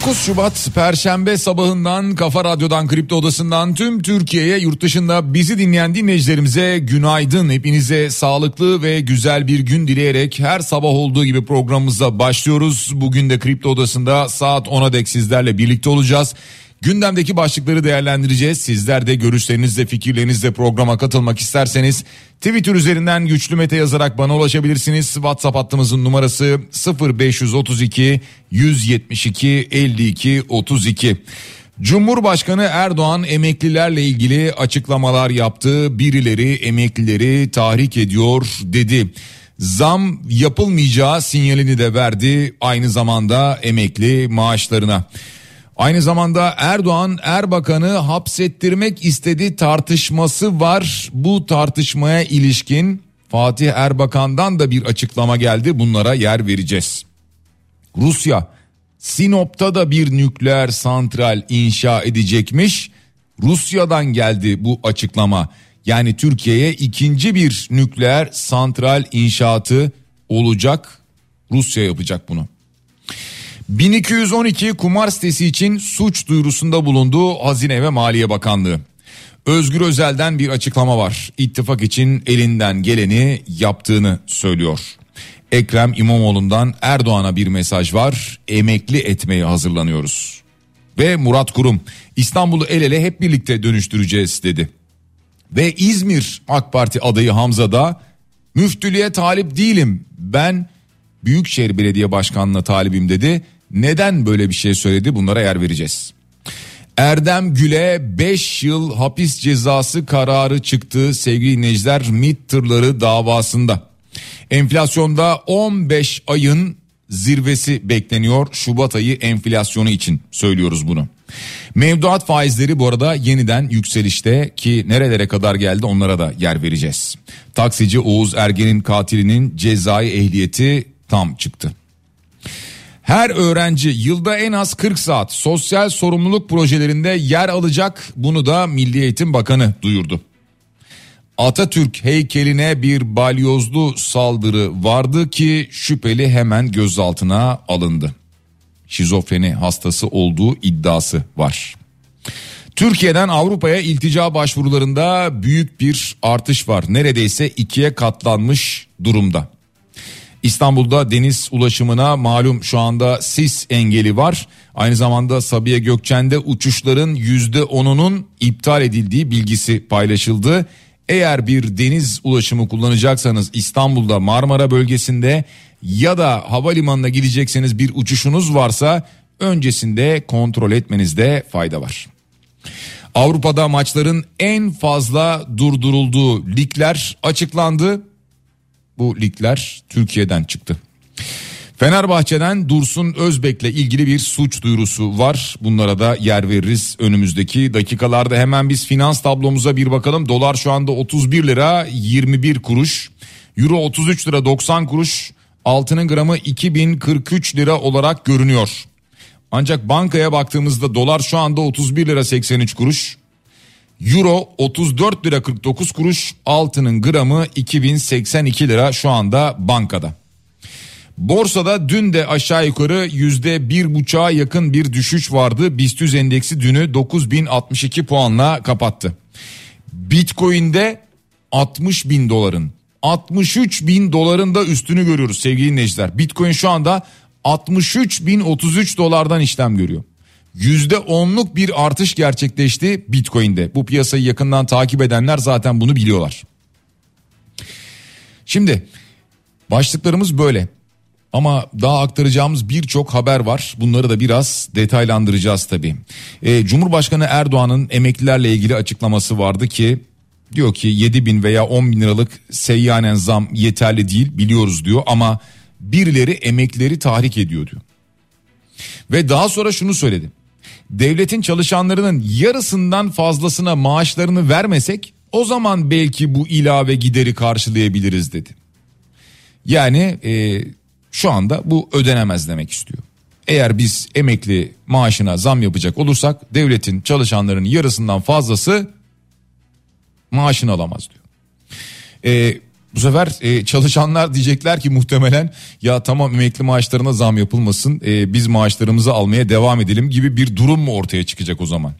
29 Şubat Perşembe sabahından Kafa Radyo'dan Kripto Odası'ndan tüm Türkiye'ye yurt dışında bizi dinleyen dinleyicilerimize günaydın. Hepinize sağlıklı ve güzel bir gün dileyerek her sabah olduğu gibi programımıza başlıyoruz. Bugün de Kripto Odası'nda saat 10'a dek sizlerle birlikte olacağız. Gündemdeki başlıkları değerlendireceğiz. Sizler de görüşlerinizle fikirlerinizle programa katılmak isterseniz Twitter üzerinden güçlü mete yazarak bana ulaşabilirsiniz. WhatsApp hattımızın numarası 0532 172 52 32. Cumhurbaşkanı Erdoğan emeklilerle ilgili açıklamalar yaptı. Birileri emeklileri tahrik ediyor dedi. Zam yapılmayacağı sinyalini de verdi aynı zamanda emekli maaşlarına. Aynı zamanda Erdoğan Erbakan'ı hapsettirmek istedi tartışması var. Bu tartışmaya ilişkin Fatih Erbakan'dan da bir açıklama geldi. Bunlara yer vereceğiz. Rusya Sinop'ta da bir nükleer santral inşa edecekmiş. Rusya'dan geldi bu açıklama. Yani Türkiye'ye ikinci bir nükleer santral inşaatı olacak. Rusya yapacak bunu. 1212 kumar sitesi için suç duyurusunda bulundu Hazine ve Maliye Bakanlığı. Özgür Özel'den bir açıklama var. İttifak için elinden geleni yaptığını söylüyor. Ekrem İmamoğlu'ndan Erdoğan'a bir mesaj var. Emekli etmeye hazırlanıyoruz. Ve Murat Kurum İstanbul'u el ele hep birlikte dönüştüreceğiz dedi. Ve İzmir AK Parti adayı Hamza da müftülüğe talip değilim ben Büyükşehir Belediye Başkanlığı'na talibim dedi. Neden böyle bir şey söyledi bunlara yer vereceğiz. Erdem Gül'e 5 yıl hapis cezası kararı çıktı sevgili dinleyiciler MİT tırları davasında. Enflasyonda 15 ayın zirvesi bekleniyor Şubat ayı enflasyonu için söylüyoruz bunu. Mevduat faizleri bu arada yeniden yükselişte ki nerelere kadar geldi onlara da yer vereceğiz. Taksici Oğuz Ergen'in katilinin cezai ehliyeti tam çıktı. Her öğrenci yılda en az 40 saat sosyal sorumluluk projelerinde yer alacak. Bunu da Milli Eğitim Bakanı duyurdu. Atatürk heykeline bir balyozlu saldırı vardı ki şüpheli hemen gözaltına alındı. Şizofreni hastası olduğu iddiası var. Türkiye'den Avrupa'ya iltica başvurularında büyük bir artış var. Neredeyse ikiye katlanmış durumda. İstanbul'da deniz ulaşımına malum şu anda sis engeli var. Aynı zamanda Sabiha Gökçen'de uçuşların %10'unun iptal edildiği bilgisi paylaşıldı. Eğer bir deniz ulaşımı kullanacaksanız İstanbul'da Marmara bölgesinde ya da havalimanına gidecekseniz bir uçuşunuz varsa öncesinde kontrol etmenizde fayda var. Avrupa'da maçların en fazla durdurulduğu ligler açıklandı bu ligler Türkiye'den çıktı. Fenerbahçe'den Dursun Özbek'le ilgili bir suç duyurusu var. Bunlara da yer veririz önümüzdeki dakikalarda. Hemen biz finans tablomuza bir bakalım. Dolar şu anda 31 lira 21 kuruş. Euro 33 lira 90 kuruş. Altının gramı 2043 lira olarak görünüyor. Ancak bankaya baktığımızda dolar şu anda 31 lira 83 kuruş. Euro 34 lira 49 kuruş altının gramı 2082 lira şu anda bankada. Borsada dün de aşağı yukarı yüzde bir buçuğa yakın bir düşüş vardı. BIST endeksi dünü 9062 puanla kapattı. Bitcoin'de 60 bin doların 63 bin doların da üstünü görüyoruz sevgili dinleyiciler. Bitcoin şu anda 63 bin 33 dolardan işlem görüyor. %10'luk bir artış gerçekleşti Bitcoin'de. Bu piyasayı yakından takip edenler zaten bunu biliyorlar. Şimdi başlıklarımız böyle. Ama daha aktaracağımız birçok haber var. Bunları da biraz detaylandıracağız tabii. Ee, Cumhurbaşkanı Erdoğan'ın emeklilerle ilgili açıklaması vardı ki diyor ki 7 bin veya 10 bin liralık seyyanen zam yeterli değil biliyoruz diyor ama birileri emeklileri tahrik ediyor diyor. Ve daha sonra şunu söyledi. Devletin çalışanlarının yarısından fazlasına maaşlarını vermesek o zaman belki bu ilave gideri karşılayabiliriz dedi. Yani e, şu anda bu ödenemez demek istiyor. Eğer biz emekli maaşına zam yapacak olursak devletin çalışanların yarısından fazlası maaşını alamaz diyor. E, bu sefer e, çalışanlar diyecekler ki muhtemelen ya tamam emekli maaşlarına zam yapılmasın e, biz maaşlarımızı almaya devam edelim gibi bir durum mu ortaya çıkacak o zaman?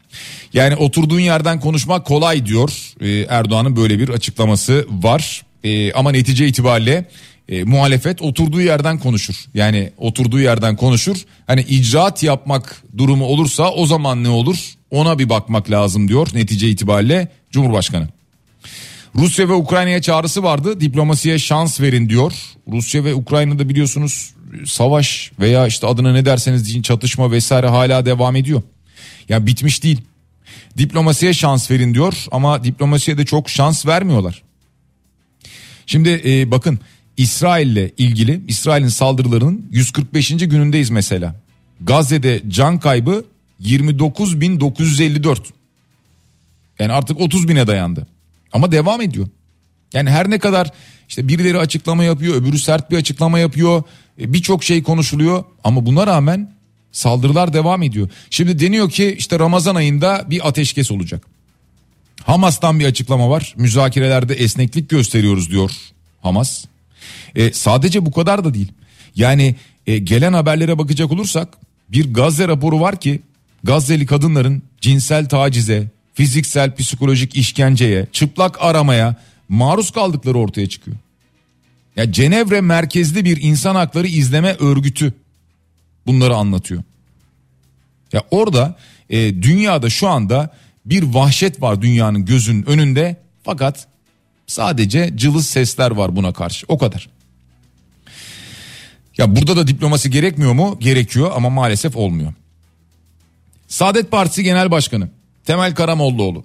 Yani oturduğun yerden konuşmak kolay diyor e, Erdoğan'ın böyle bir açıklaması var e, ama netice itibariyle e, muhalefet oturduğu yerden konuşur. Yani oturduğu yerden konuşur. Hani icraat yapmak durumu olursa o zaman ne olur? Ona bir bakmak lazım diyor netice itibariyle Cumhurbaşkanı. Rusya ve Ukrayna'ya çağrısı vardı. Diplomasiye şans verin diyor. Rusya ve Ukrayna'da biliyorsunuz savaş veya işte adına ne derseniz deyin çatışma vesaire hala devam ediyor. Ya bitmiş değil. Diplomasiye şans verin diyor ama diplomasiye de çok şans vermiyorlar. Şimdi e, bakın İsrail'le ilgili İsrail'in saldırılarının 145. günündeyiz mesela. Gazze'de can kaybı 29.954. Yani artık 30 bine dayandı. Ama devam ediyor. Yani her ne kadar işte birileri açıklama yapıyor, öbürü sert bir açıklama yapıyor. E, Birçok şey konuşuluyor ama buna rağmen saldırılar devam ediyor. Şimdi deniyor ki işte Ramazan ayında bir ateşkes olacak. Hamas'tan bir açıklama var. Müzakerelerde esneklik gösteriyoruz diyor Hamas. E, sadece bu kadar da değil. Yani e, gelen haberlere bakacak olursak bir Gazze raporu var ki Gazze'li kadınların cinsel tacize, fiziksel psikolojik işkenceye, çıplak aramaya maruz kaldıkları ortaya çıkıyor. Ya Cenevre merkezli bir insan hakları izleme örgütü bunları anlatıyor. Ya orada e, dünyada şu anda bir vahşet var dünyanın gözünün önünde fakat sadece cılız sesler var buna karşı o kadar. Ya burada da diplomasi gerekmiyor mu? Gerekiyor ama maalesef olmuyor. Saadet Partisi Genel Başkanı Temel Karamollaoğlu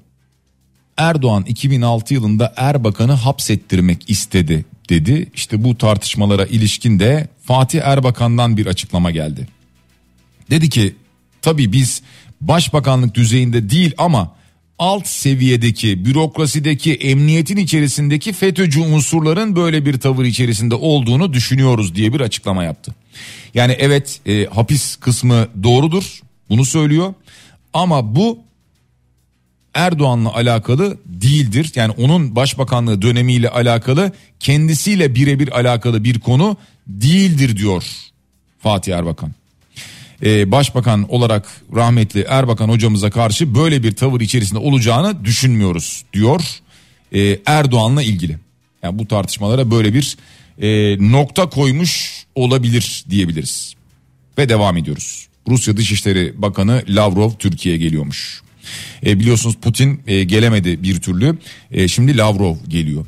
Erdoğan 2006 yılında Erbakan'ı hapsettirmek istedi dedi. İşte bu tartışmalara ilişkin de Fatih Erbakan'dan bir açıklama geldi. Dedi ki tabii biz başbakanlık düzeyinde değil ama alt seviyedeki bürokrasideki emniyetin içerisindeki FETÖ'cü unsurların böyle bir tavır içerisinde olduğunu düşünüyoruz diye bir açıklama yaptı. Yani evet e, hapis kısmı doğrudur bunu söylüyor ama bu Erdoğan'la alakalı değildir. Yani onun başbakanlığı dönemiyle alakalı kendisiyle birebir alakalı bir konu değildir diyor Fatih Erbakan. Ee, başbakan olarak rahmetli Erbakan hocamıza karşı böyle bir tavır içerisinde olacağını düşünmüyoruz diyor ee, Erdoğan'la ilgili. Yani bu tartışmalara böyle bir e, nokta koymuş olabilir diyebiliriz. Ve devam ediyoruz. Rusya Dışişleri Bakanı Lavrov Türkiye'ye geliyormuş. E, biliyorsunuz Putin e, gelemedi bir türlü. E, şimdi Lavrov geliyor.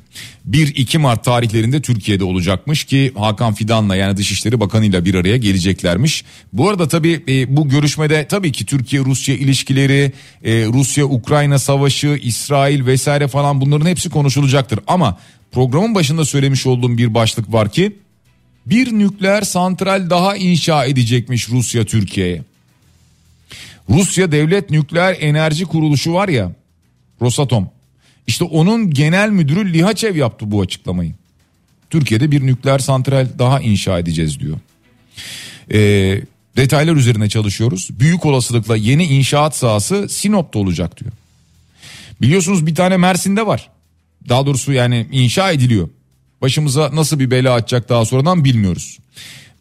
1-2 Mart tarihlerinde Türkiye'de olacakmış ki Hakan Fidan'la yani Dışişleri Bakanı'yla bir araya geleceklermiş. Bu arada tabii e, bu görüşmede tabii ki Türkiye-Rusya ilişkileri, e, Rusya-Ukrayna savaşı, İsrail vesaire falan bunların hepsi konuşulacaktır. Ama programın başında söylemiş olduğum bir başlık var ki bir nükleer santral daha inşa edecekmiş Rusya Türkiye'ye. Rusya Devlet Nükleer Enerji Kuruluşu var ya Rosatom. İşte onun genel müdürü Lihaçev yaptı bu açıklamayı. Türkiye'de bir nükleer santral daha inşa edeceğiz diyor. Ee, detaylar üzerine çalışıyoruz. Büyük olasılıkla yeni inşaat sahası Sinop'ta olacak diyor. Biliyorsunuz bir tane Mersin'de var. Daha doğrusu yani inşa ediliyor. Başımıza nasıl bir bela açacak daha sonradan bilmiyoruz.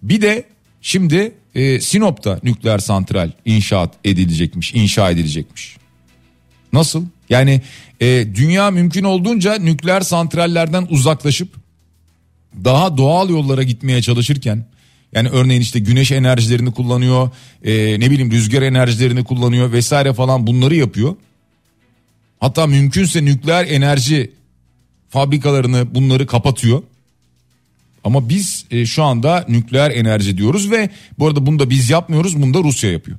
Bir de şimdi e, Sinop'ta nükleer santral inşaat edilecekmiş, inşa edilecekmiş. Nasıl? Yani e, dünya mümkün olduğunca nükleer santrallerden uzaklaşıp daha doğal yollara gitmeye çalışırken yani örneğin işte güneş enerjilerini kullanıyor, e, ne bileyim rüzgar enerjilerini kullanıyor vesaire falan bunları yapıyor. Hatta mümkünse nükleer enerji fabrikalarını bunları kapatıyor. Ama biz e, şu anda nükleer enerji diyoruz ve bu arada bunu da biz yapmıyoruz bunu da Rusya yapıyor.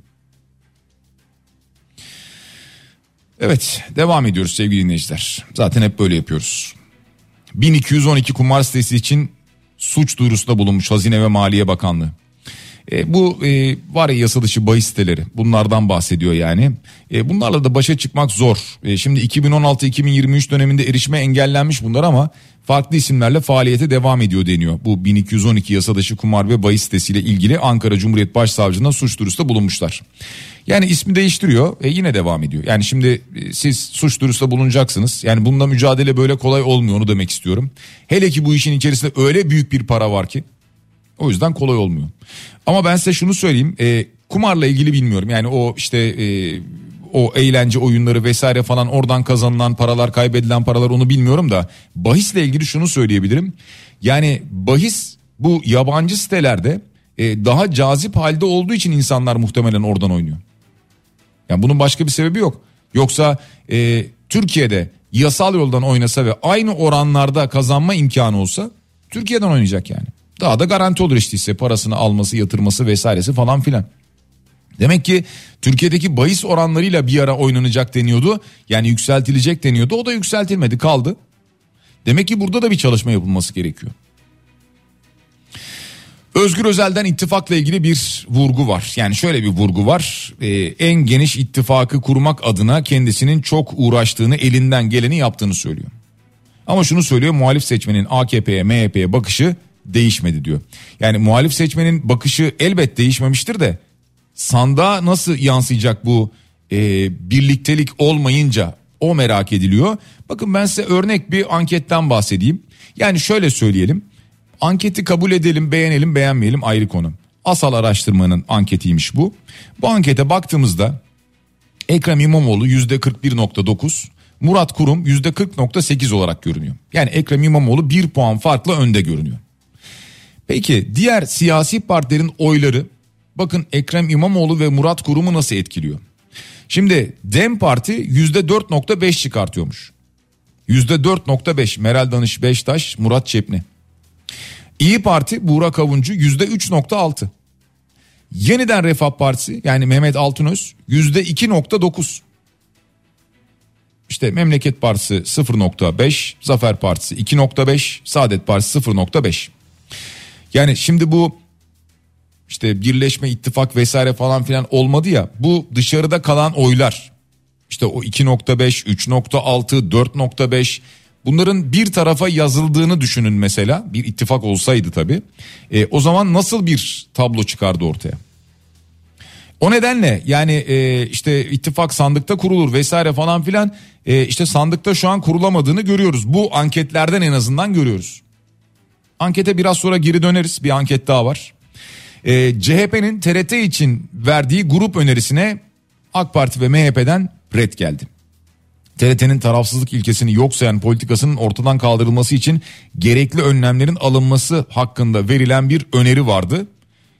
Evet devam ediyoruz sevgili dinleyiciler. Zaten hep böyle yapıyoruz. 1212 kumar sitesi için suç duyurusunda bulunmuş Hazine ve Maliye Bakanlığı. E, bu e, var ya yasa dışı bahis siteleri bunlardan bahsediyor yani. E, bunlarla da başa çıkmak zor. E, şimdi 2016-2023 döneminde erişime engellenmiş bunlar ama farklı isimlerle faaliyete devam ediyor deniyor. Bu 1212 yasa dışı kumar ve bahis sitesiyle ilgili Ankara Cumhuriyet Başsavcılığına suç duyurusunda bulunmuşlar. Yani ismi değiştiriyor ve yine devam ediyor. Yani şimdi e, siz suç duyurusunda bulunacaksınız. Yani bununla mücadele böyle kolay olmuyor onu demek istiyorum. Hele ki bu işin içerisinde öyle büyük bir para var ki. O yüzden kolay olmuyor. Ama ben size şunu söyleyeyim. E, kumarla ilgili bilmiyorum. Yani o işte e, o eğlence oyunları vesaire falan oradan kazanılan paralar kaybedilen paralar onu bilmiyorum da bahisle ilgili şunu söyleyebilirim. Yani bahis bu yabancı sitelerde e, daha cazip halde olduğu için insanlar muhtemelen oradan oynuyor. Yani bunun başka bir sebebi yok. Yoksa e, Türkiye'de yasal yoldan oynasa ve aynı oranlarda kazanma imkanı olsa Türkiye'den oynayacak yani. Daha da garanti olur işte ise parasını alması, yatırması vesairesi falan filan. Demek ki Türkiye'deki bahis oranlarıyla bir ara oynanacak deniyordu. Yani yükseltilecek deniyordu. O da yükseltilmedi kaldı. Demek ki burada da bir çalışma yapılması gerekiyor. Özgür Özel'den ittifakla ilgili bir vurgu var. Yani şöyle bir vurgu var. Ee, en geniş ittifakı kurmak adına kendisinin çok uğraştığını, elinden geleni yaptığını söylüyor. Ama şunu söylüyor muhalif seçmenin AKP'ye, MHP'ye bakışı değişmedi diyor. Yani muhalif seçmenin bakışı elbet değişmemiştir de sandığa nasıl yansıyacak bu e, birliktelik olmayınca o merak ediliyor. Bakın ben size örnek bir anketten bahsedeyim. Yani şöyle söyleyelim. Anketi kabul edelim, beğenelim, beğenmeyelim ayrı konu. Asal araştırmanın anketiymiş bu. Bu ankete baktığımızda Ekrem İmamoğlu %41.9, Murat Kurum %40.8 olarak görünüyor. Yani Ekrem İmamoğlu bir puan farklı önde görünüyor. Peki diğer siyasi partilerin oyları bakın Ekrem İmamoğlu ve Murat Kurum'u nasıl etkiliyor? Şimdi Dem Parti %4.5 çıkartıyormuş. %4.5 Meral Danış Beştaş, Murat Çepni. İyi Parti Buğra Avuncu %3.6. Yeniden Refah Partisi yani Mehmet Altınöz %2.9. İşte Memleket Partisi 0.5, Zafer Partisi 2.5, Saadet Partisi 0.5. Yani şimdi bu işte birleşme ittifak vesaire falan filan olmadı ya bu dışarıda kalan oylar işte o 2.5 3.6 4.5 bunların bir tarafa yazıldığını düşünün mesela bir ittifak olsaydı tabi e, o zaman nasıl bir tablo çıkardı ortaya o nedenle yani e, işte ittifak sandıkta kurulur vesaire falan filan e, işte sandıkta şu an kurulamadığını görüyoruz bu anketlerden en azından görüyoruz. Ankete biraz sonra geri döneriz. Bir anket daha var. Ee, CHP'nin TRT için verdiği grup önerisine AK Parti ve MHP'den red geldi. TRT'nin tarafsızlık ilkesini yok sayan politikasının ortadan kaldırılması için gerekli önlemlerin alınması hakkında verilen bir öneri vardı.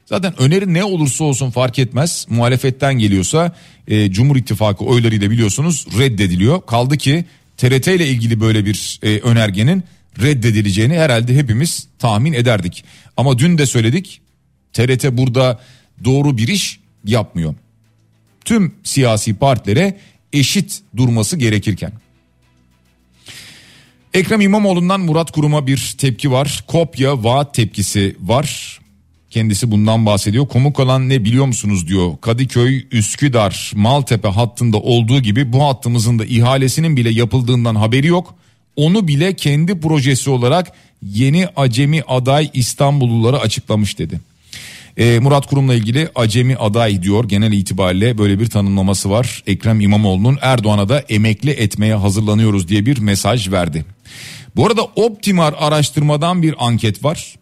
Zaten öneri ne olursa olsun fark etmez. Muhalefetten geliyorsa e, Cumhur İttifakı oylarıyla biliyorsunuz reddediliyor. Kaldı ki TRT ile ilgili böyle bir e, önergenin reddedileceğini herhalde hepimiz tahmin ederdik. Ama dün de söyledik TRT burada doğru bir iş yapmıyor. Tüm siyasi partilere eşit durması gerekirken. Ekrem İmamoğlu'ndan Murat Kurum'a bir tepki var. Kopya vaat tepkisi var. Kendisi bundan bahsediyor. Komuk olan ne biliyor musunuz diyor. Kadıköy, Üsküdar, Maltepe hattında olduğu gibi bu hattımızın da ihalesinin bile yapıldığından haberi yok onu bile kendi projesi olarak yeni acemi aday İstanbullulara açıklamış dedi. Ee, Murat Kurum'la ilgili acemi aday diyor genel itibariyle böyle bir tanımlaması var. Ekrem İmamoğlu'nun Erdoğan'a da emekli etmeye hazırlanıyoruz diye bir mesaj verdi. Bu arada Optimar araştırmadan bir anket var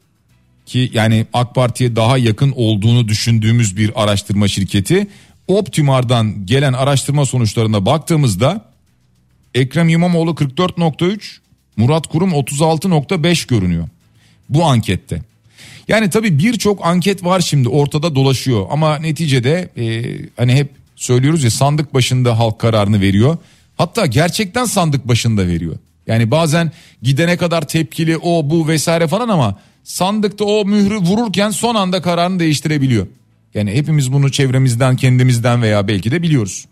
ki yani AK Parti'ye daha yakın olduğunu düşündüğümüz bir araştırma şirketi. Optimar'dan gelen araştırma sonuçlarına baktığımızda Ekrem İmamoğlu 44.3, Murat Kurum 36.5 görünüyor. Bu ankette. Yani tabii birçok anket var şimdi ortada dolaşıyor ama neticede e, hani hep söylüyoruz ya sandık başında halk kararını veriyor. Hatta gerçekten sandık başında veriyor. Yani bazen gidene kadar tepkili o bu vesaire falan ama sandıkta o mührü vururken son anda kararını değiştirebiliyor. Yani hepimiz bunu çevremizden kendimizden veya belki de biliyoruz.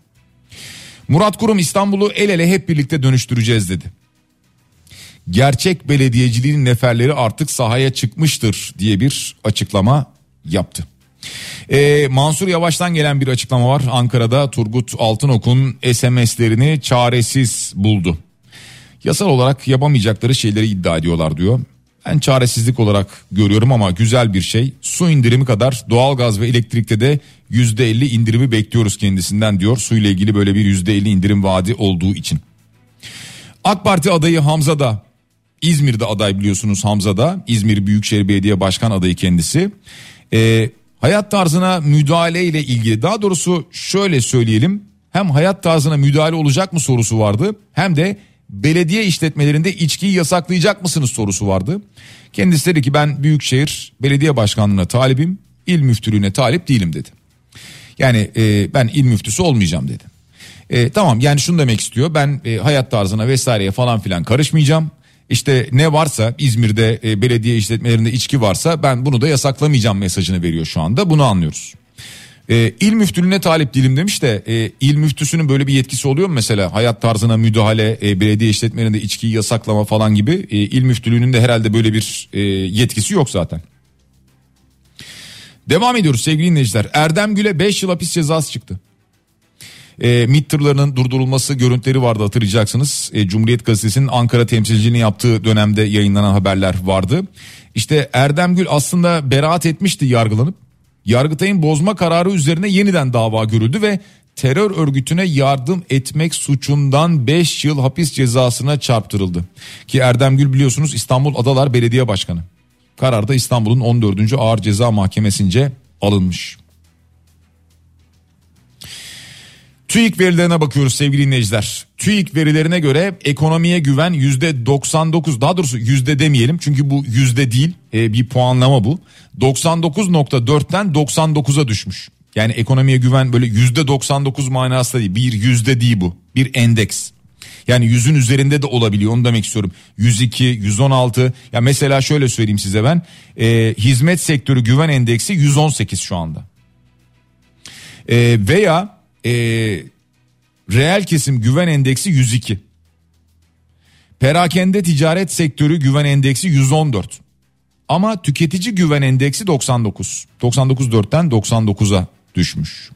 Murat Kurum İstanbul'u el ele hep birlikte dönüştüreceğiz dedi. Gerçek belediyeciliğin neferleri artık sahaya çıkmıştır diye bir açıklama yaptı. Ee, Mansur Yavaş'tan gelen bir açıklama var. Ankara'da Turgut Altınok'un SMS'lerini çaresiz buldu. Yasal olarak yapamayacakları şeyleri iddia ediyorlar diyor. Ben çaresizlik olarak görüyorum ama güzel bir şey. Su indirimi kadar doğalgaz ve elektrikte de %50 indirimi bekliyoruz kendisinden diyor. Su ile ilgili böyle bir %50 indirim vaadi olduğu için. AK Parti adayı Hamza da İzmir'de aday biliyorsunuz Hamza da İzmir Büyükşehir Belediye Başkan adayı kendisi. Ee, hayat tarzına müdahale ile ilgili daha doğrusu şöyle söyleyelim. Hem hayat tarzına müdahale olacak mı sorusu vardı hem de belediye işletmelerinde içkiyi yasaklayacak mısınız sorusu vardı. Kendisi dedi ki ben Büyükşehir Belediye Başkanlığı'na talibim, il müftülüğüne talip değilim dedi. Yani e, ben il müftüsü olmayacağım dedi. E, tamam yani şunu demek istiyor ben e, hayat tarzına vesaireye falan filan karışmayacağım. İşte ne varsa İzmir'de e, belediye işletmelerinde içki varsa ben bunu da yasaklamayacağım mesajını veriyor şu anda bunu anlıyoruz. E, il müftülüğüne talip değilim demiş de e, il müftüsünün böyle bir yetkisi oluyor mu mesela hayat tarzına müdahale e, belediye işletmelerinde içkiyi yasaklama falan gibi e, il müftülüğünün de herhalde böyle bir e, yetkisi yok zaten. Devam ediyoruz sevgili dinleyiciler. Erdem Gül'e 5 yıl hapis cezası çıktı. E, MİT tırlarının durdurulması görüntüleri vardı hatırlayacaksınız. E, Cumhuriyet Gazetesi'nin Ankara temsilciliğini yaptığı dönemde yayınlanan haberler vardı. İşte Erdem Gül aslında beraat etmişti yargılanıp. Yargıtay'ın bozma kararı üzerine yeniden dava görüldü ve terör örgütüne yardım etmek suçundan 5 yıl hapis cezasına çarptırıldı. Ki Erdem Gül biliyorsunuz İstanbul Adalar Belediye Başkanı. Karar da İstanbul'un 14. Ağır Ceza Mahkemesi'nce alınmış. TÜİK verilerine bakıyoruz sevgili dinleyiciler. TÜİK verilerine göre ekonomiye güven yüzde 99 daha doğrusu yüzde demeyelim çünkü bu yüzde değil e, bir puanlama bu. 99.4'ten 99'a düşmüş. Yani ekonomiye güven böyle yüzde 99 manasında değil bir yüzde değil bu bir endeks. Yani yüzün üzerinde de olabiliyor onu demek istiyorum. 102, 116 ya mesela şöyle söyleyeyim size ben e, hizmet sektörü güven endeksi 118 şu anda. E, veya e, reel kesim güven endeksi 102. Perakende ticaret sektörü güven endeksi 114. Ama tüketici güven endeksi 99. 99.4'ten 99'a düşmüş.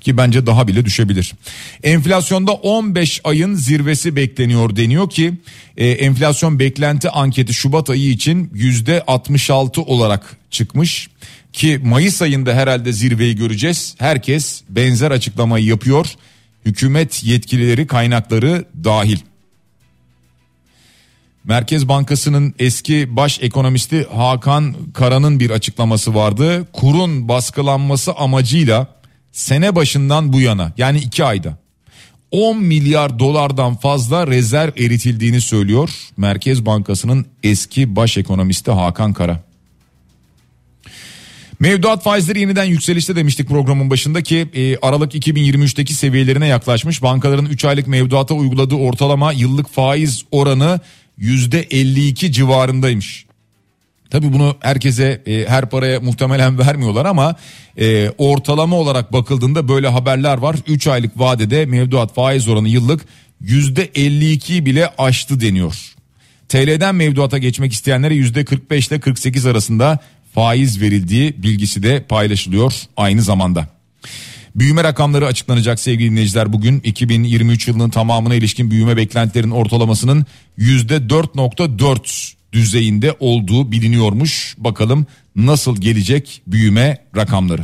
Ki bence daha bile düşebilir. Enflasyonda 15 ayın zirvesi bekleniyor deniyor ki e, enflasyon beklenti anketi Şubat ayı için %66 olarak çıkmış. Ki Mayıs ayında herhalde zirveyi göreceğiz. Herkes benzer açıklamayı yapıyor. Hükümet yetkilileri kaynakları dahil. Merkez Bankası'nın eski baş ekonomisti Hakan Kara'nın bir açıklaması vardı. Kurun baskılanması amacıyla sene başından bu yana yani iki ayda 10 milyar dolardan fazla rezerv eritildiğini söylüyor Merkez Bankası'nın eski baş ekonomisti Hakan Kara. Mevduat faizleri yeniden yükselişte demiştik programın başında ki e, Aralık 2023'teki seviyelerine yaklaşmış. Bankaların 3 aylık mevduata uyguladığı ortalama yıllık faiz oranı %52 civarındaymış. Tabi bunu herkese e, her paraya muhtemelen vermiyorlar ama e, ortalama olarak bakıldığında böyle haberler var. 3 aylık vadede mevduat faiz oranı yıllık %52 bile aştı deniyor. TL'den mevduata geçmek isteyenlere %45 ile 48 arasında faiz verildiği bilgisi de paylaşılıyor aynı zamanda. Büyüme rakamları açıklanacak sevgili dinleyiciler bugün 2023 yılının tamamına ilişkin büyüme beklentilerinin ortalamasının %4.4 düzeyinde olduğu biliniyormuş. Bakalım nasıl gelecek büyüme rakamları.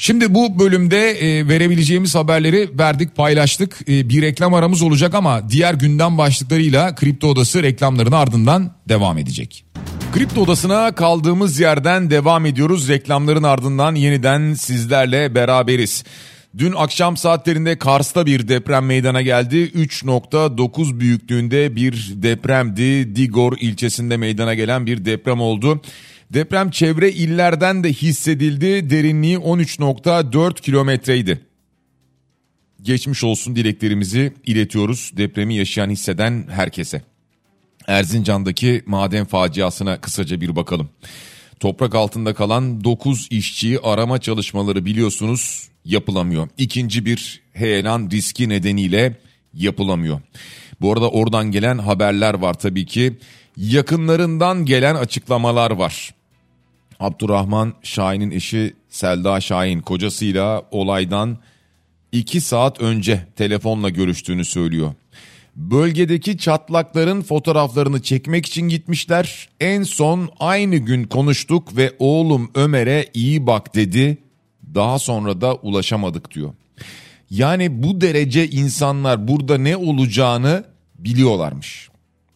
Şimdi bu bölümde e, verebileceğimiz haberleri verdik paylaştık. E, bir reklam aramız olacak ama diğer gündem başlıklarıyla Kripto Odası reklamların ardından devam edecek. Kripto Odası'na kaldığımız yerden devam ediyoruz. Reklamların ardından yeniden sizlerle beraberiz. Dün akşam saatlerinde Kars'ta bir deprem meydana geldi. 3.9 büyüklüğünde bir depremdi. Digor ilçesinde meydana gelen bir deprem oldu. Deprem çevre illerden de hissedildi. Derinliği 13.4 kilometreydi. Geçmiş olsun dileklerimizi iletiyoruz depremi yaşayan hisseden herkese. Erzincan'daki maden faciasına kısaca bir bakalım. Toprak altında kalan 9 işçiyi arama çalışmaları biliyorsunuz yapılamıyor. İkinci bir heyelan riski nedeniyle yapılamıyor. Bu arada oradan gelen haberler var tabii ki. Yakınlarından gelen açıklamalar var. Abdurrahman Şahin'in eşi Selda Şahin kocasıyla olaydan 2 saat önce telefonla görüştüğünü söylüyor. Bölgedeki çatlakların fotoğraflarını çekmek için gitmişler. En son aynı gün konuştuk ve oğlum Ömer'e iyi bak dedi. Daha sonra da ulaşamadık diyor. Yani bu derece insanlar burada ne olacağını biliyorlarmış.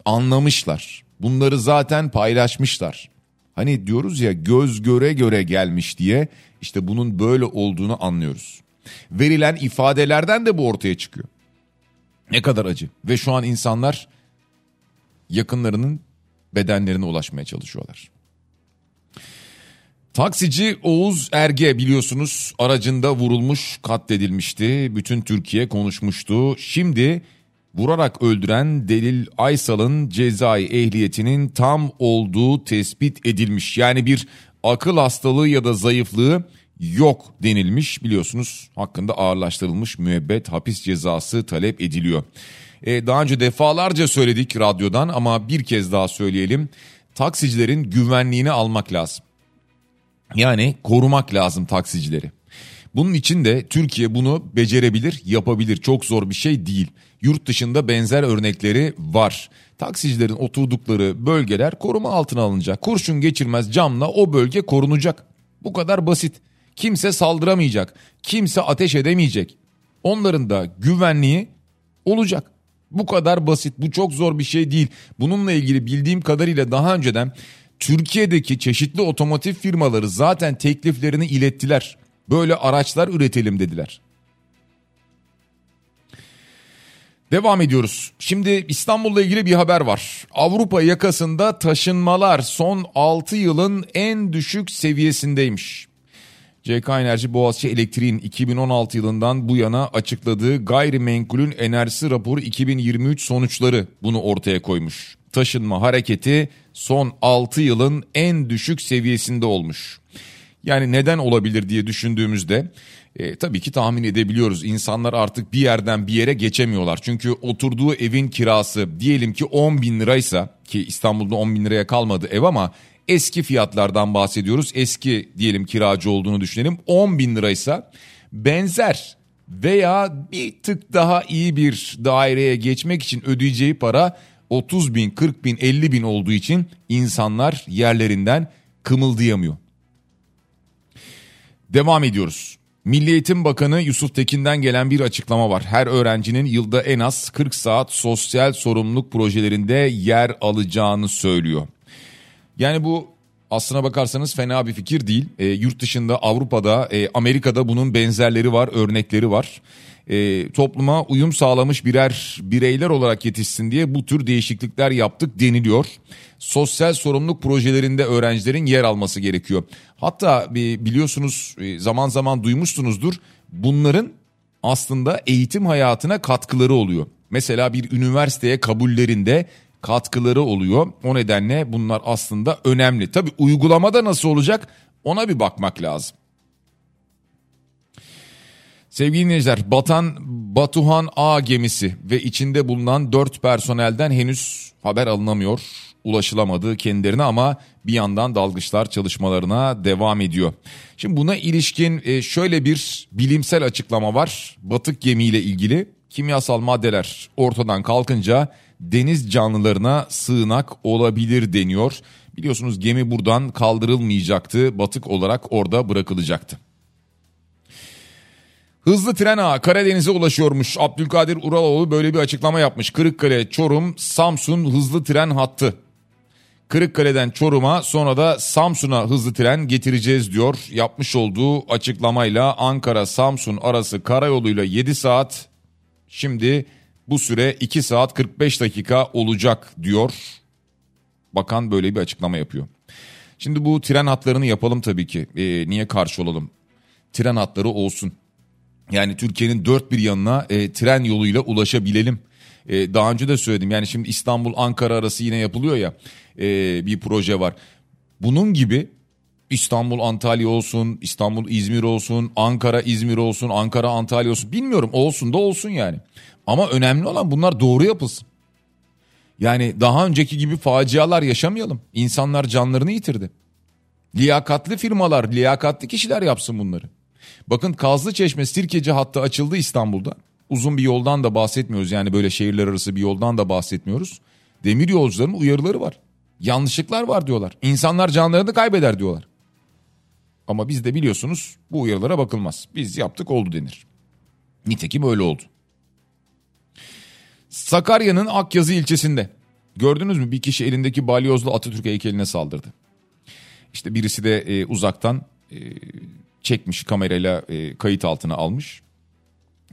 Anlamışlar. Bunları zaten paylaşmışlar. Hani diyoruz ya göz göre göre gelmiş diye işte bunun böyle olduğunu anlıyoruz. Verilen ifadelerden de bu ortaya çıkıyor. Ne kadar acı ve şu an insanlar yakınlarının bedenlerine ulaşmaya çalışıyorlar. Taksici Oğuz Erge biliyorsunuz aracında vurulmuş katledilmişti. Bütün Türkiye konuşmuştu. Şimdi vurarak öldüren Delil Aysal'ın cezai ehliyetinin tam olduğu tespit edilmiş. Yani bir akıl hastalığı ya da zayıflığı yok denilmiş biliyorsunuz hakkında ağırlaştırılmış müebbet hapis cezası talep ediliyor. Ee, daha önce defalarca söyledik radyodan ama bir kez daha söyleyelim taksicilerin güvenliğini almak lazım. Yani korumak lazım taksicileri. Bunun için de Türkiye bunu becerebilir, yapabilir. Çok zor bir şey değil. Yurt dışında benzer örnekleri var. Taksicilerin oturdukları bölgeler koruma altına alınacak. Kurşun geçirmez camla o bölge korunacak. Bu kadar basit. Kimse saldıramayacak. Kimse ateş edemeyecek. Onların da güvenliği olacak. Bu kadar basit. Bu çok zor bir şey değil. Bununla ilgili bildiğim kadarıyla daha önceden Türkiye'deki çeşitli otomotiv firmaları zaten tekliflerini ilettiler. Böyle araçlar üretelim dediler. Devam ediyoruz. Şimdi İstanbul'la ilgili bir haber var. Avrupa yakasında taşınmalar son 6 yılın en düşük seviyesindeymiş. CK Enerji Boğaziçi Elektriğin 2016 yılından bu yana açıkladığı gayrimenkulün enerjisi raporu 2023 sonuçları bunu ortaya koymuş. Taşınma hareketi son 6 yılın en düşük seviyesinde olmuş. Yani neden olabilir diye düşündüğümüzde e, tabii ki tahmin edebiliyoruz. İnsanlar artık bir yerden bir yere geçemiyorlar. Çünkü oturduğu evin kirası diyelim ki 10 bin liraysa ki İstanbul'da 10 bin liraya kalmadı ev ama eski fiyatlardan bahsediyoruz. Eski diyelim kiracı olduğunu düşünelim 10 bin liraysa benzer veya bir tık daha iyi bir daireye geçmek için ödeyeceği para 30 bin, 40 bin, 50 bin olduğu için insanlar yerlerinden kımıldayamıyor. Devam ediyoruz. Milli Eğitim Bakanı Yusuf Tekin'den gelen bir açıklama var. Her öğrencinin yılda en az 40 saat sosyal sorumluluk projelerinde yer alacağını söylüyor. Yani bu aslına bakarsanız fena bir fikir değil. E, yurt dışında Avrupa'da e, Amerika'da bunun benzerleri var örnekleri var. E, topluma uyum sağlamış birer bireyler olarak yetişsin diye bu tür değişiklikler yaptık deniliyor. Sosyal sorumluluk projelerinde öğrencilerin yer alması gerekiyor. Hatta biliyorsunuz e, zaman zaman duymuşsunuzdur bunların aslında eğitim hayatına katkıları oluyor. Mesela bir üniversiteye kabullerinde katkıları oluyor. O nedenle bunlar aslında önemli. Tabi uygulamada nasıl olacak ona bir bakmak lazım. Sevgili dinleyiciler batan Batuhan A gemisi ve içinde bulunan 4 personelden henüz haber alınamıyor. Ulaşılamadı kendilerine ama bir yandan dalgıçlar çalışmalarına devam ediyor. Şimdi buna ilişkin e, şöyle bir bilimsel açıklama var. Batık gemiyle ilgili kimyasal maddeler ortadan kalkınca deniz canlılarına sığınak olabilir deniyor. Biliyorsunuz gemi buradan kaldırılmayacaktı. Batık olarak orada bırakılacaktı. Hızlı tren ağı Karadeniz'e ulaşıyormuş. Abdülkadir Uraloğlu böyle bir açıklama yapmış. Kırıkkale, Çorum, Samsun hızlı tren hattı. Kırıkkale'den Çorum'a sonra da Samsun'a hızlı tren getireceğiz diyor. Yapmış olduğu açıklamayla Ankara-Samsun arası karayoluyla 7 saat. Şimdi bu süre 2 saat 45 dakika olacak diyor. Bakan böyle bir açıklama yapıyor. Şimdi bu tren hatlarını yapalım tabii ki. E, niye karşı olalım? Tren hatları olsun. Yani Türkiye'nin dört bir yanına e, tren yoluyla ulaşabilelim. E, daha önce de söyledim yani şimdi İstanbul Ankara arası yine yapılıyor ya e, bir proje var. Bunun gibi İstanbul Antalya olsun, İstanbul İzmir olsun, Ankara İzmir olsun, Ankara Antalya olsun bilmiyorum olsun da olsun yani. Ama önemli olan bunlar doğru yapılsın. Yani daha önceki gibi facialar yaşamayalım. İnsanlar canlarını yitirdi. Liyakatli firmalar, liyakatli kişiler yapsın bunları. Bakın Kazlı Çeşme Sirkeci hattı açıldı İstanbul'da. Uzun bir yoldan da bahsetmiyoruz yani böyle şehirler arası bir yoldan da bahsetmiyoruz. Demir yolcuların uyarıları var. Yanlışlıklar var diyorlar. İnsanlar canlarını kaybeder diyorlar. Ama biz de biliyorsunuz bu uyarılara bakılmaz. Biz yaptık oldu denir. Nitekim öyle oldu. Sakarya'nın Akyazı ilçesinde gördünüz mü bir kişi elindeki balyozla Atatürk heykeline saldırdı. İşte birisi de e, uzaktan e, çekmiş kamerayla e, kayıt altına almış.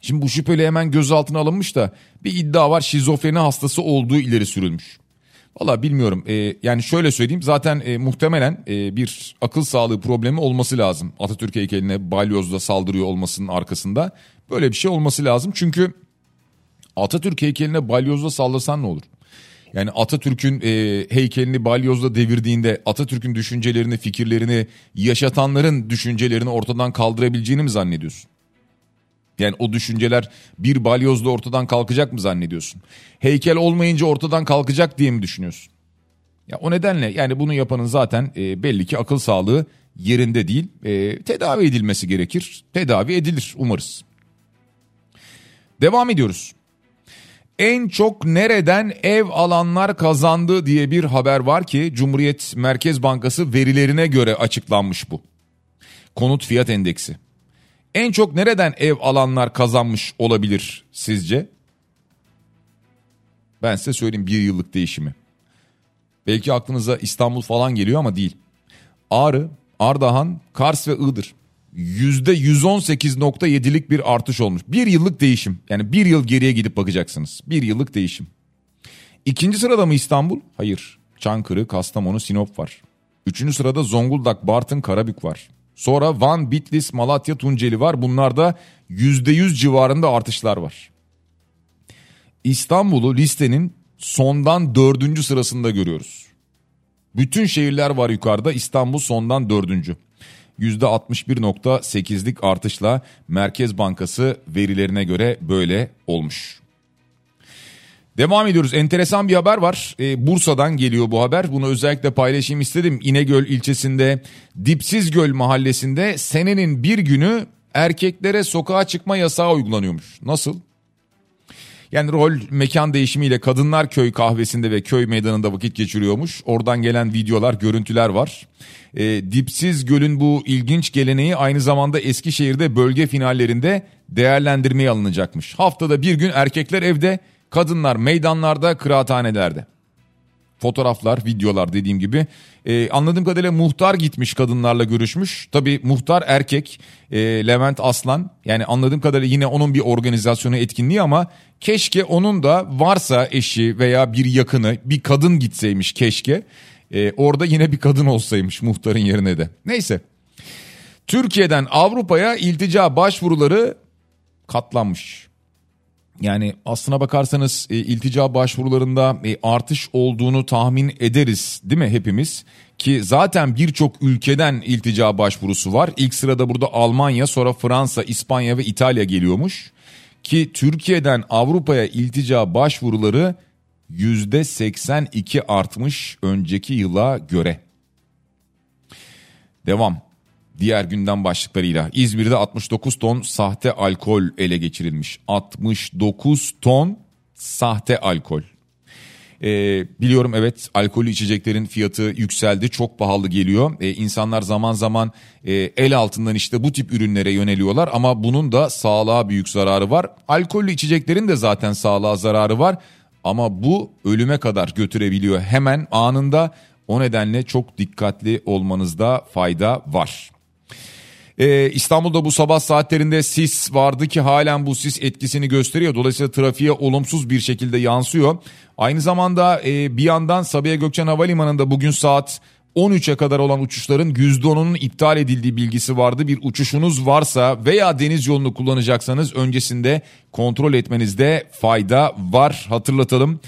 Şimdi bu şüpheli hemen gözaltına alınmış da bir iddia var şizofreni hastası olduğu ileri sürülmüş. Valla bilmiyorum e, yani şöyle söyleyeyim zaten e, muhtemelen e, bir akıl sağlığı problemi olması lazım. Atatürk heykeline balyozla saldırıyor olmasının arkasında böyle bir şey olması lazım. Çünkü Atatürk heykeline balyozla saldırsan ne olur? Yani Atatürk'ün e, heykelini balyozla devirdiğinde Atatürk'ün düşüncelerini, fikirlerini, yaşatanların düşüncelerini ortadan kaldırabileceğini mi zannediyorsun? Yani o düşünceler bir balyozla ortadan kalkacak mı zannediyorsun? Heykel olmayınca ortadan kalkacak diye mi düşünüyorsun? Ya o nedenle yani bunu yapanın zaten e, belli ki akıl sağlığı yerinde değil. E, tedavi edilmesi gerekir. Tedavi edilir umarız. Devam ediyoruz. En çok nereden ev alanlar kazandı diye bir haber var ki Cumhuriyet Merkez Bankası verilerine göre açıklanmış bu. Konut fiyat endeksi. En çok nereden ev alanlar kazanmış olabilir sizce? Ben size söyleyeyim bir yıllık değişimi. Belki aklınıza İstanbul falan geliyor ama değil. Ağrı, Ardahan, Kars ve Iğdır. %118.7'lik bir artış olmuş. Bir yıllık değişim. Yani bir yıl geriye gidip bakacaksınız. Bir yıllık değişim. İkinci sırada mı İstanbul? Hayır. Çankırı, Kastamonu, Sinop var. Üçüncü sırada Zonguldak, Bartın, Karabük var. Sonra Van, Bitlis, Malatya, Tunceli var. Bunlarda %100 civarında artışlar var. İstanbul'u listenin sondan dördüncü sırasında görüyoruz. Bütün şehirler var yukarıda İstanbul sondan dördüncü. %61.8'lik artışla Merkez Bankası verilerine göre böyle olmuş. Devam ediyoruz. Enteresan bir haber var. Ee, Bursa'dan geliyor bu haber. Bunu özellikle paylaşayım istedim. İnegöl ilçesinde Dipsiz Göl mahallesinde senenin bir günü erkeklere sokağa çıkma yasağı uygulanıyormuş. Nasıl? Yani rol mekan değişimiyle kadınlar köy kahvesinde ve köy meydanında vakit geçiriyormuş. Oradan gelen videolar, görüntüler var. E, Dipsiz Göl'ün bu ilginç geleneği aynı zamanda Eskişehir'de bölge finallerinde değerlendirmeye alınacakmış. Haftada bir gün erkekler evde, kadınlar meydanlarda, kıraathanelerde. Fotoğraflar, videolar dediğim gibi. Ee, anladığım kadarıyla muhtar gitmiş kadınlarla görüşmüş. Tabii muhtar erkek e, Levent Aslan. Yani anladığım kadarıyla yine onun bir organizasyonu etkinliği ama keşke onun da varsa eşi veya bir yakını bir kadın gitseymiş keşke. Ee, orada yine bir kadın olsaymış muhtarın yerine de. Neyse. Türkiye'den Avrupa'ya iltica başvuruları katlanmış. Yani aslına bakarsanız e, iltica başvurularında e, artış olduğunu tahmin ederiz değil mi hepimiz? Ki zaten birçok ülkeden iltica başvurusu var. İlk sırada burada Almanya, sonra Fransa, İspanya ve İtalya geliyormuş. Ki Türkiye'den Avrupa'ya iltica başvuruları %82 artmış önceki yıla göre. Devam. Diğer gündem başlıklarıyla İzmir'de 69 ton sahte alkol ele geçirilmiş. 69 ton sahte alkol. Ee, biliyorum evet alkolü içeceklerin fiyatı yükseldi çok pahalı geliyor. Ee, insanlar zaman zaman e, el altından işte bu tip ürünlere yöneliyorlar ama bunun da sağlığa büyük zararı var. Alkollü içeceklerin de zaten sağlığa zararı var ama bu ölüme kadar götürebiliyor hemen anında. O nedenle çok dikkatli olmanızda fayda var. Ee, İstanbul'da bu sabah saatlerinde sis vardı ki halen bu sis etkisini gösteriyor. Dolayısıyla trafiğe olumsuz bir şekilde yansıyor. Aynı zamanda e, bir yandan Sabiha Gökçen Havalimanı'nda bugün saat 13'e kadar olan uçuşların %10'unun iptal edildiği bilgisi vardı. Bir uçuşunuz varsa veya deniz yolunu kullanacaksanız öncesinde kontrol etmenizde fayda var. Hatırlatalım.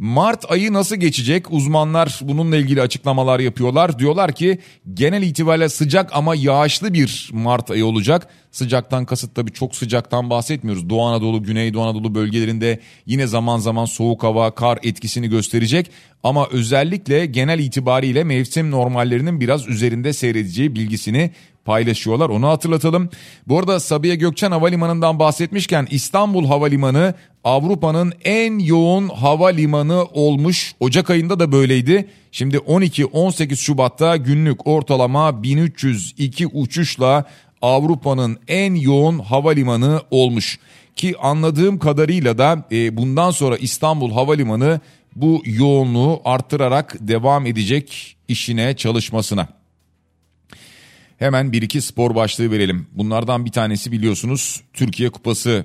Mart ayı nasıl geçecek? Uzmanlar bununla ilgili açıklamalar yapıyorlar. Diyorlar ki genel itibariyle sıcak ama yağışlı bir Mart ayı olacak. Sıcaktan kasıt tabii çok sıcaktan bahsetmiyoruz. Doğu Anadolu, Güneydoğu Anadolu bölgelerinde yine zaman zaman soğuk hava, kar etkisini gösterecek. Ama özellikle genel itibariyle mevsim normallerinin biraz üzerinde seyredeceği bilgisini paylaşıyorlar onu hatırlatalım. Bu arada Sabiha Gökçen Havalimanı'ndan bahsetmişken İstanbul Havalimanı Avrupa'nın en yoğun havalimanı olmuş. Ocak ayında da böyleydi. Şimdi 12-18 Şubat'ta günlük ortalama 1302 uçuşla Avrupa'nın en yoğun havalimanı olmuş. Ki anladığım kadarıyla da e, bundan sonra İstanbul Havalimanı bu yoğunluğu arttırarak devam edecek işine çalışmasına. Hemen bir iki spor başlığı verelim. Bunlardan bir tanesi biliyorsunuz Türkiye Kupası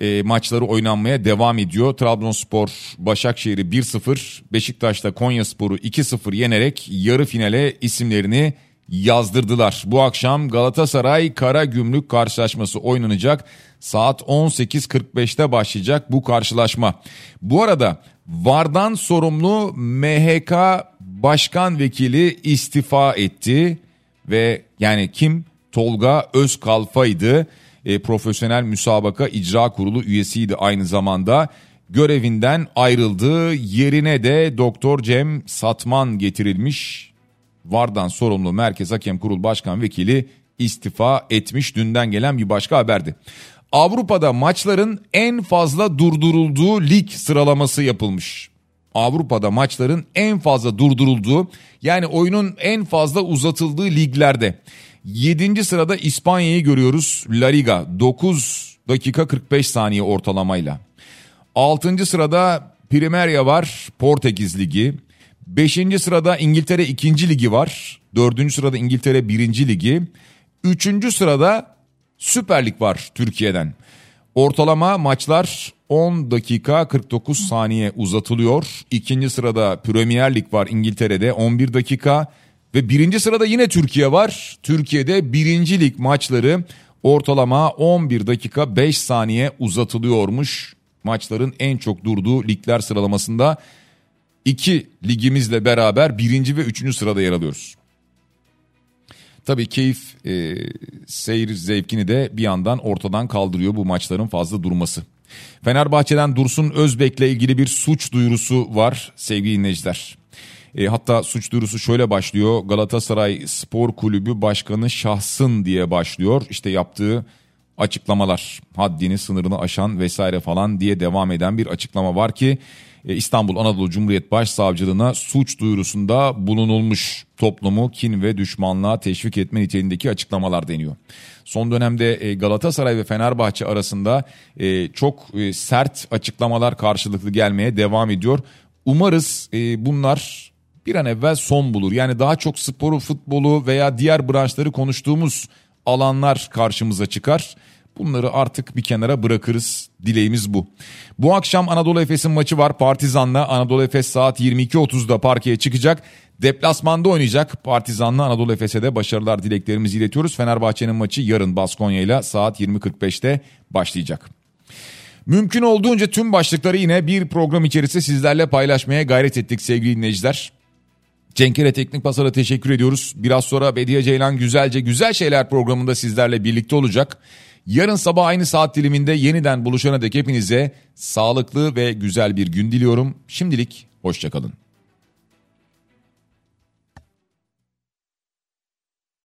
e, maçları oynanmaya devam ediyor. Trabzonspor Başakşehir'i 1-0, Beşiktaş'ta Konyaspor'u 2-0 yenerek yarı finale isimlerini yazdırdılar. Bu akşam Galatasaray Karagümrük karşılaşması oynanacak. Saat 18.45'te başlayacak bu karşılaşma. Bu arada VAR'dan sorumlu MHK Başkan Vekili istifa etti ve yani kim? Tolga Özkalfa'ydı. E, profesyonel müsabaka icra kurulu üyesiydi aynı zamanda. Görevinden ayrıldı. Yerine de Doktor Cem Satman getirilmiş. Vardan sorumlu Merkez Hakem Kurul Başkan Vekili istifa etmiş. Dünden gelen bir başka haberdi. Avrupa'da maçların en fazla durdurulduğu lig sıralaması yapılmış. Avrupa'da maçların en fazla durdurulduğu yani oyunun en fazla uzatıldığı liglerde. 7. sırada İspanya'yı görüyoruz. La Liga 9 dakika 45 saniye ortalamayla. 6. sırada Primeria var Portekiz Ligi. 5. sırada İngiltere 2. Ligi var. 4. sırada İngiltere 1. Ligi. 3. sırada Süper Lig var Türkiye'den. Ortalama maçlar 10 dakika 49 saniye uzatılıyor. İkinci sırada Premier Lig var İngiltere'de 11 dakika. Ve birinci sırada yine Türkiye var. Türkiye'de birinci lig maçları ortalama 11 dakika 5 saniye uzatılıyormuş. Maçların en çok durduğu ligler sıralamasında iki ligimizle beraber birinci ve üçüncü sırada yer alıyoruz. Tabii keyif e, seyir zevkini de bir yandan ortadan kaldırıyor bu maçların fazla durması. Fenerbahçe'den Dursun Özbek'le ilgili bir suç duyurusu var sevgili dinleyiciler. E, hatta suç duyurusu şöyle başlıyor. Galatasaray Spor Kulübü Başkanı şahsın diye başlıyor. İşte yaptığı açıklamalar haddini sınırını aşan vesaire falan diye devam eden bir açıklama var ki İstanbul Anadolu Cumhuriyet Başsavcılığına suç duyurusunda bulunulmuş toplumu kin ve düşmanlığa teşvik etme niteliğindeki açıklamalar deniyor. Son dönemde e, Galatasaray ve Fenerbahçe arasında e, çok sert açıklamalar karşılıklı gelmeye devam ediyor. Umarız bunlar bir an evvel son bulur. Yani daha çok sporu, futbolu veya diğer branşları konuştuğumuz alanlar karşımıza çıkar. Bunları artık bir kenara bırakırız. Dileğimiz bu. Bu akşam Anadolu Efes'in maçı var. Partizan'la Anadolu Efes saat 22.30'da parkeye çıkacak. Deplasmanda oynayacak. Partizan'la Anadolu Efes'e de başarılar dileklerimizi iletiyoruz. Fenerbahçe'nin maçı yarın Baskonya ile saat 20.45'te başlayacak. Mümkün olduğunca tüm başlıkları yine bir program içerisinde sizlerle paylaşmaya gayret ettik sevgili dinleyiciler. Cenkere Teknik Pasar'a teşekkür ediyoruz. Biraz sonra Bediye Ceylan Güzelce Güzel Şeyler programında sizlerle birlikte olacak. Yarın sabah aynı saat diliminde yeniden buluşana dek hepinize sağlıklı ve güzel bir gün diliyorum. Şimdilik hoşçakalın.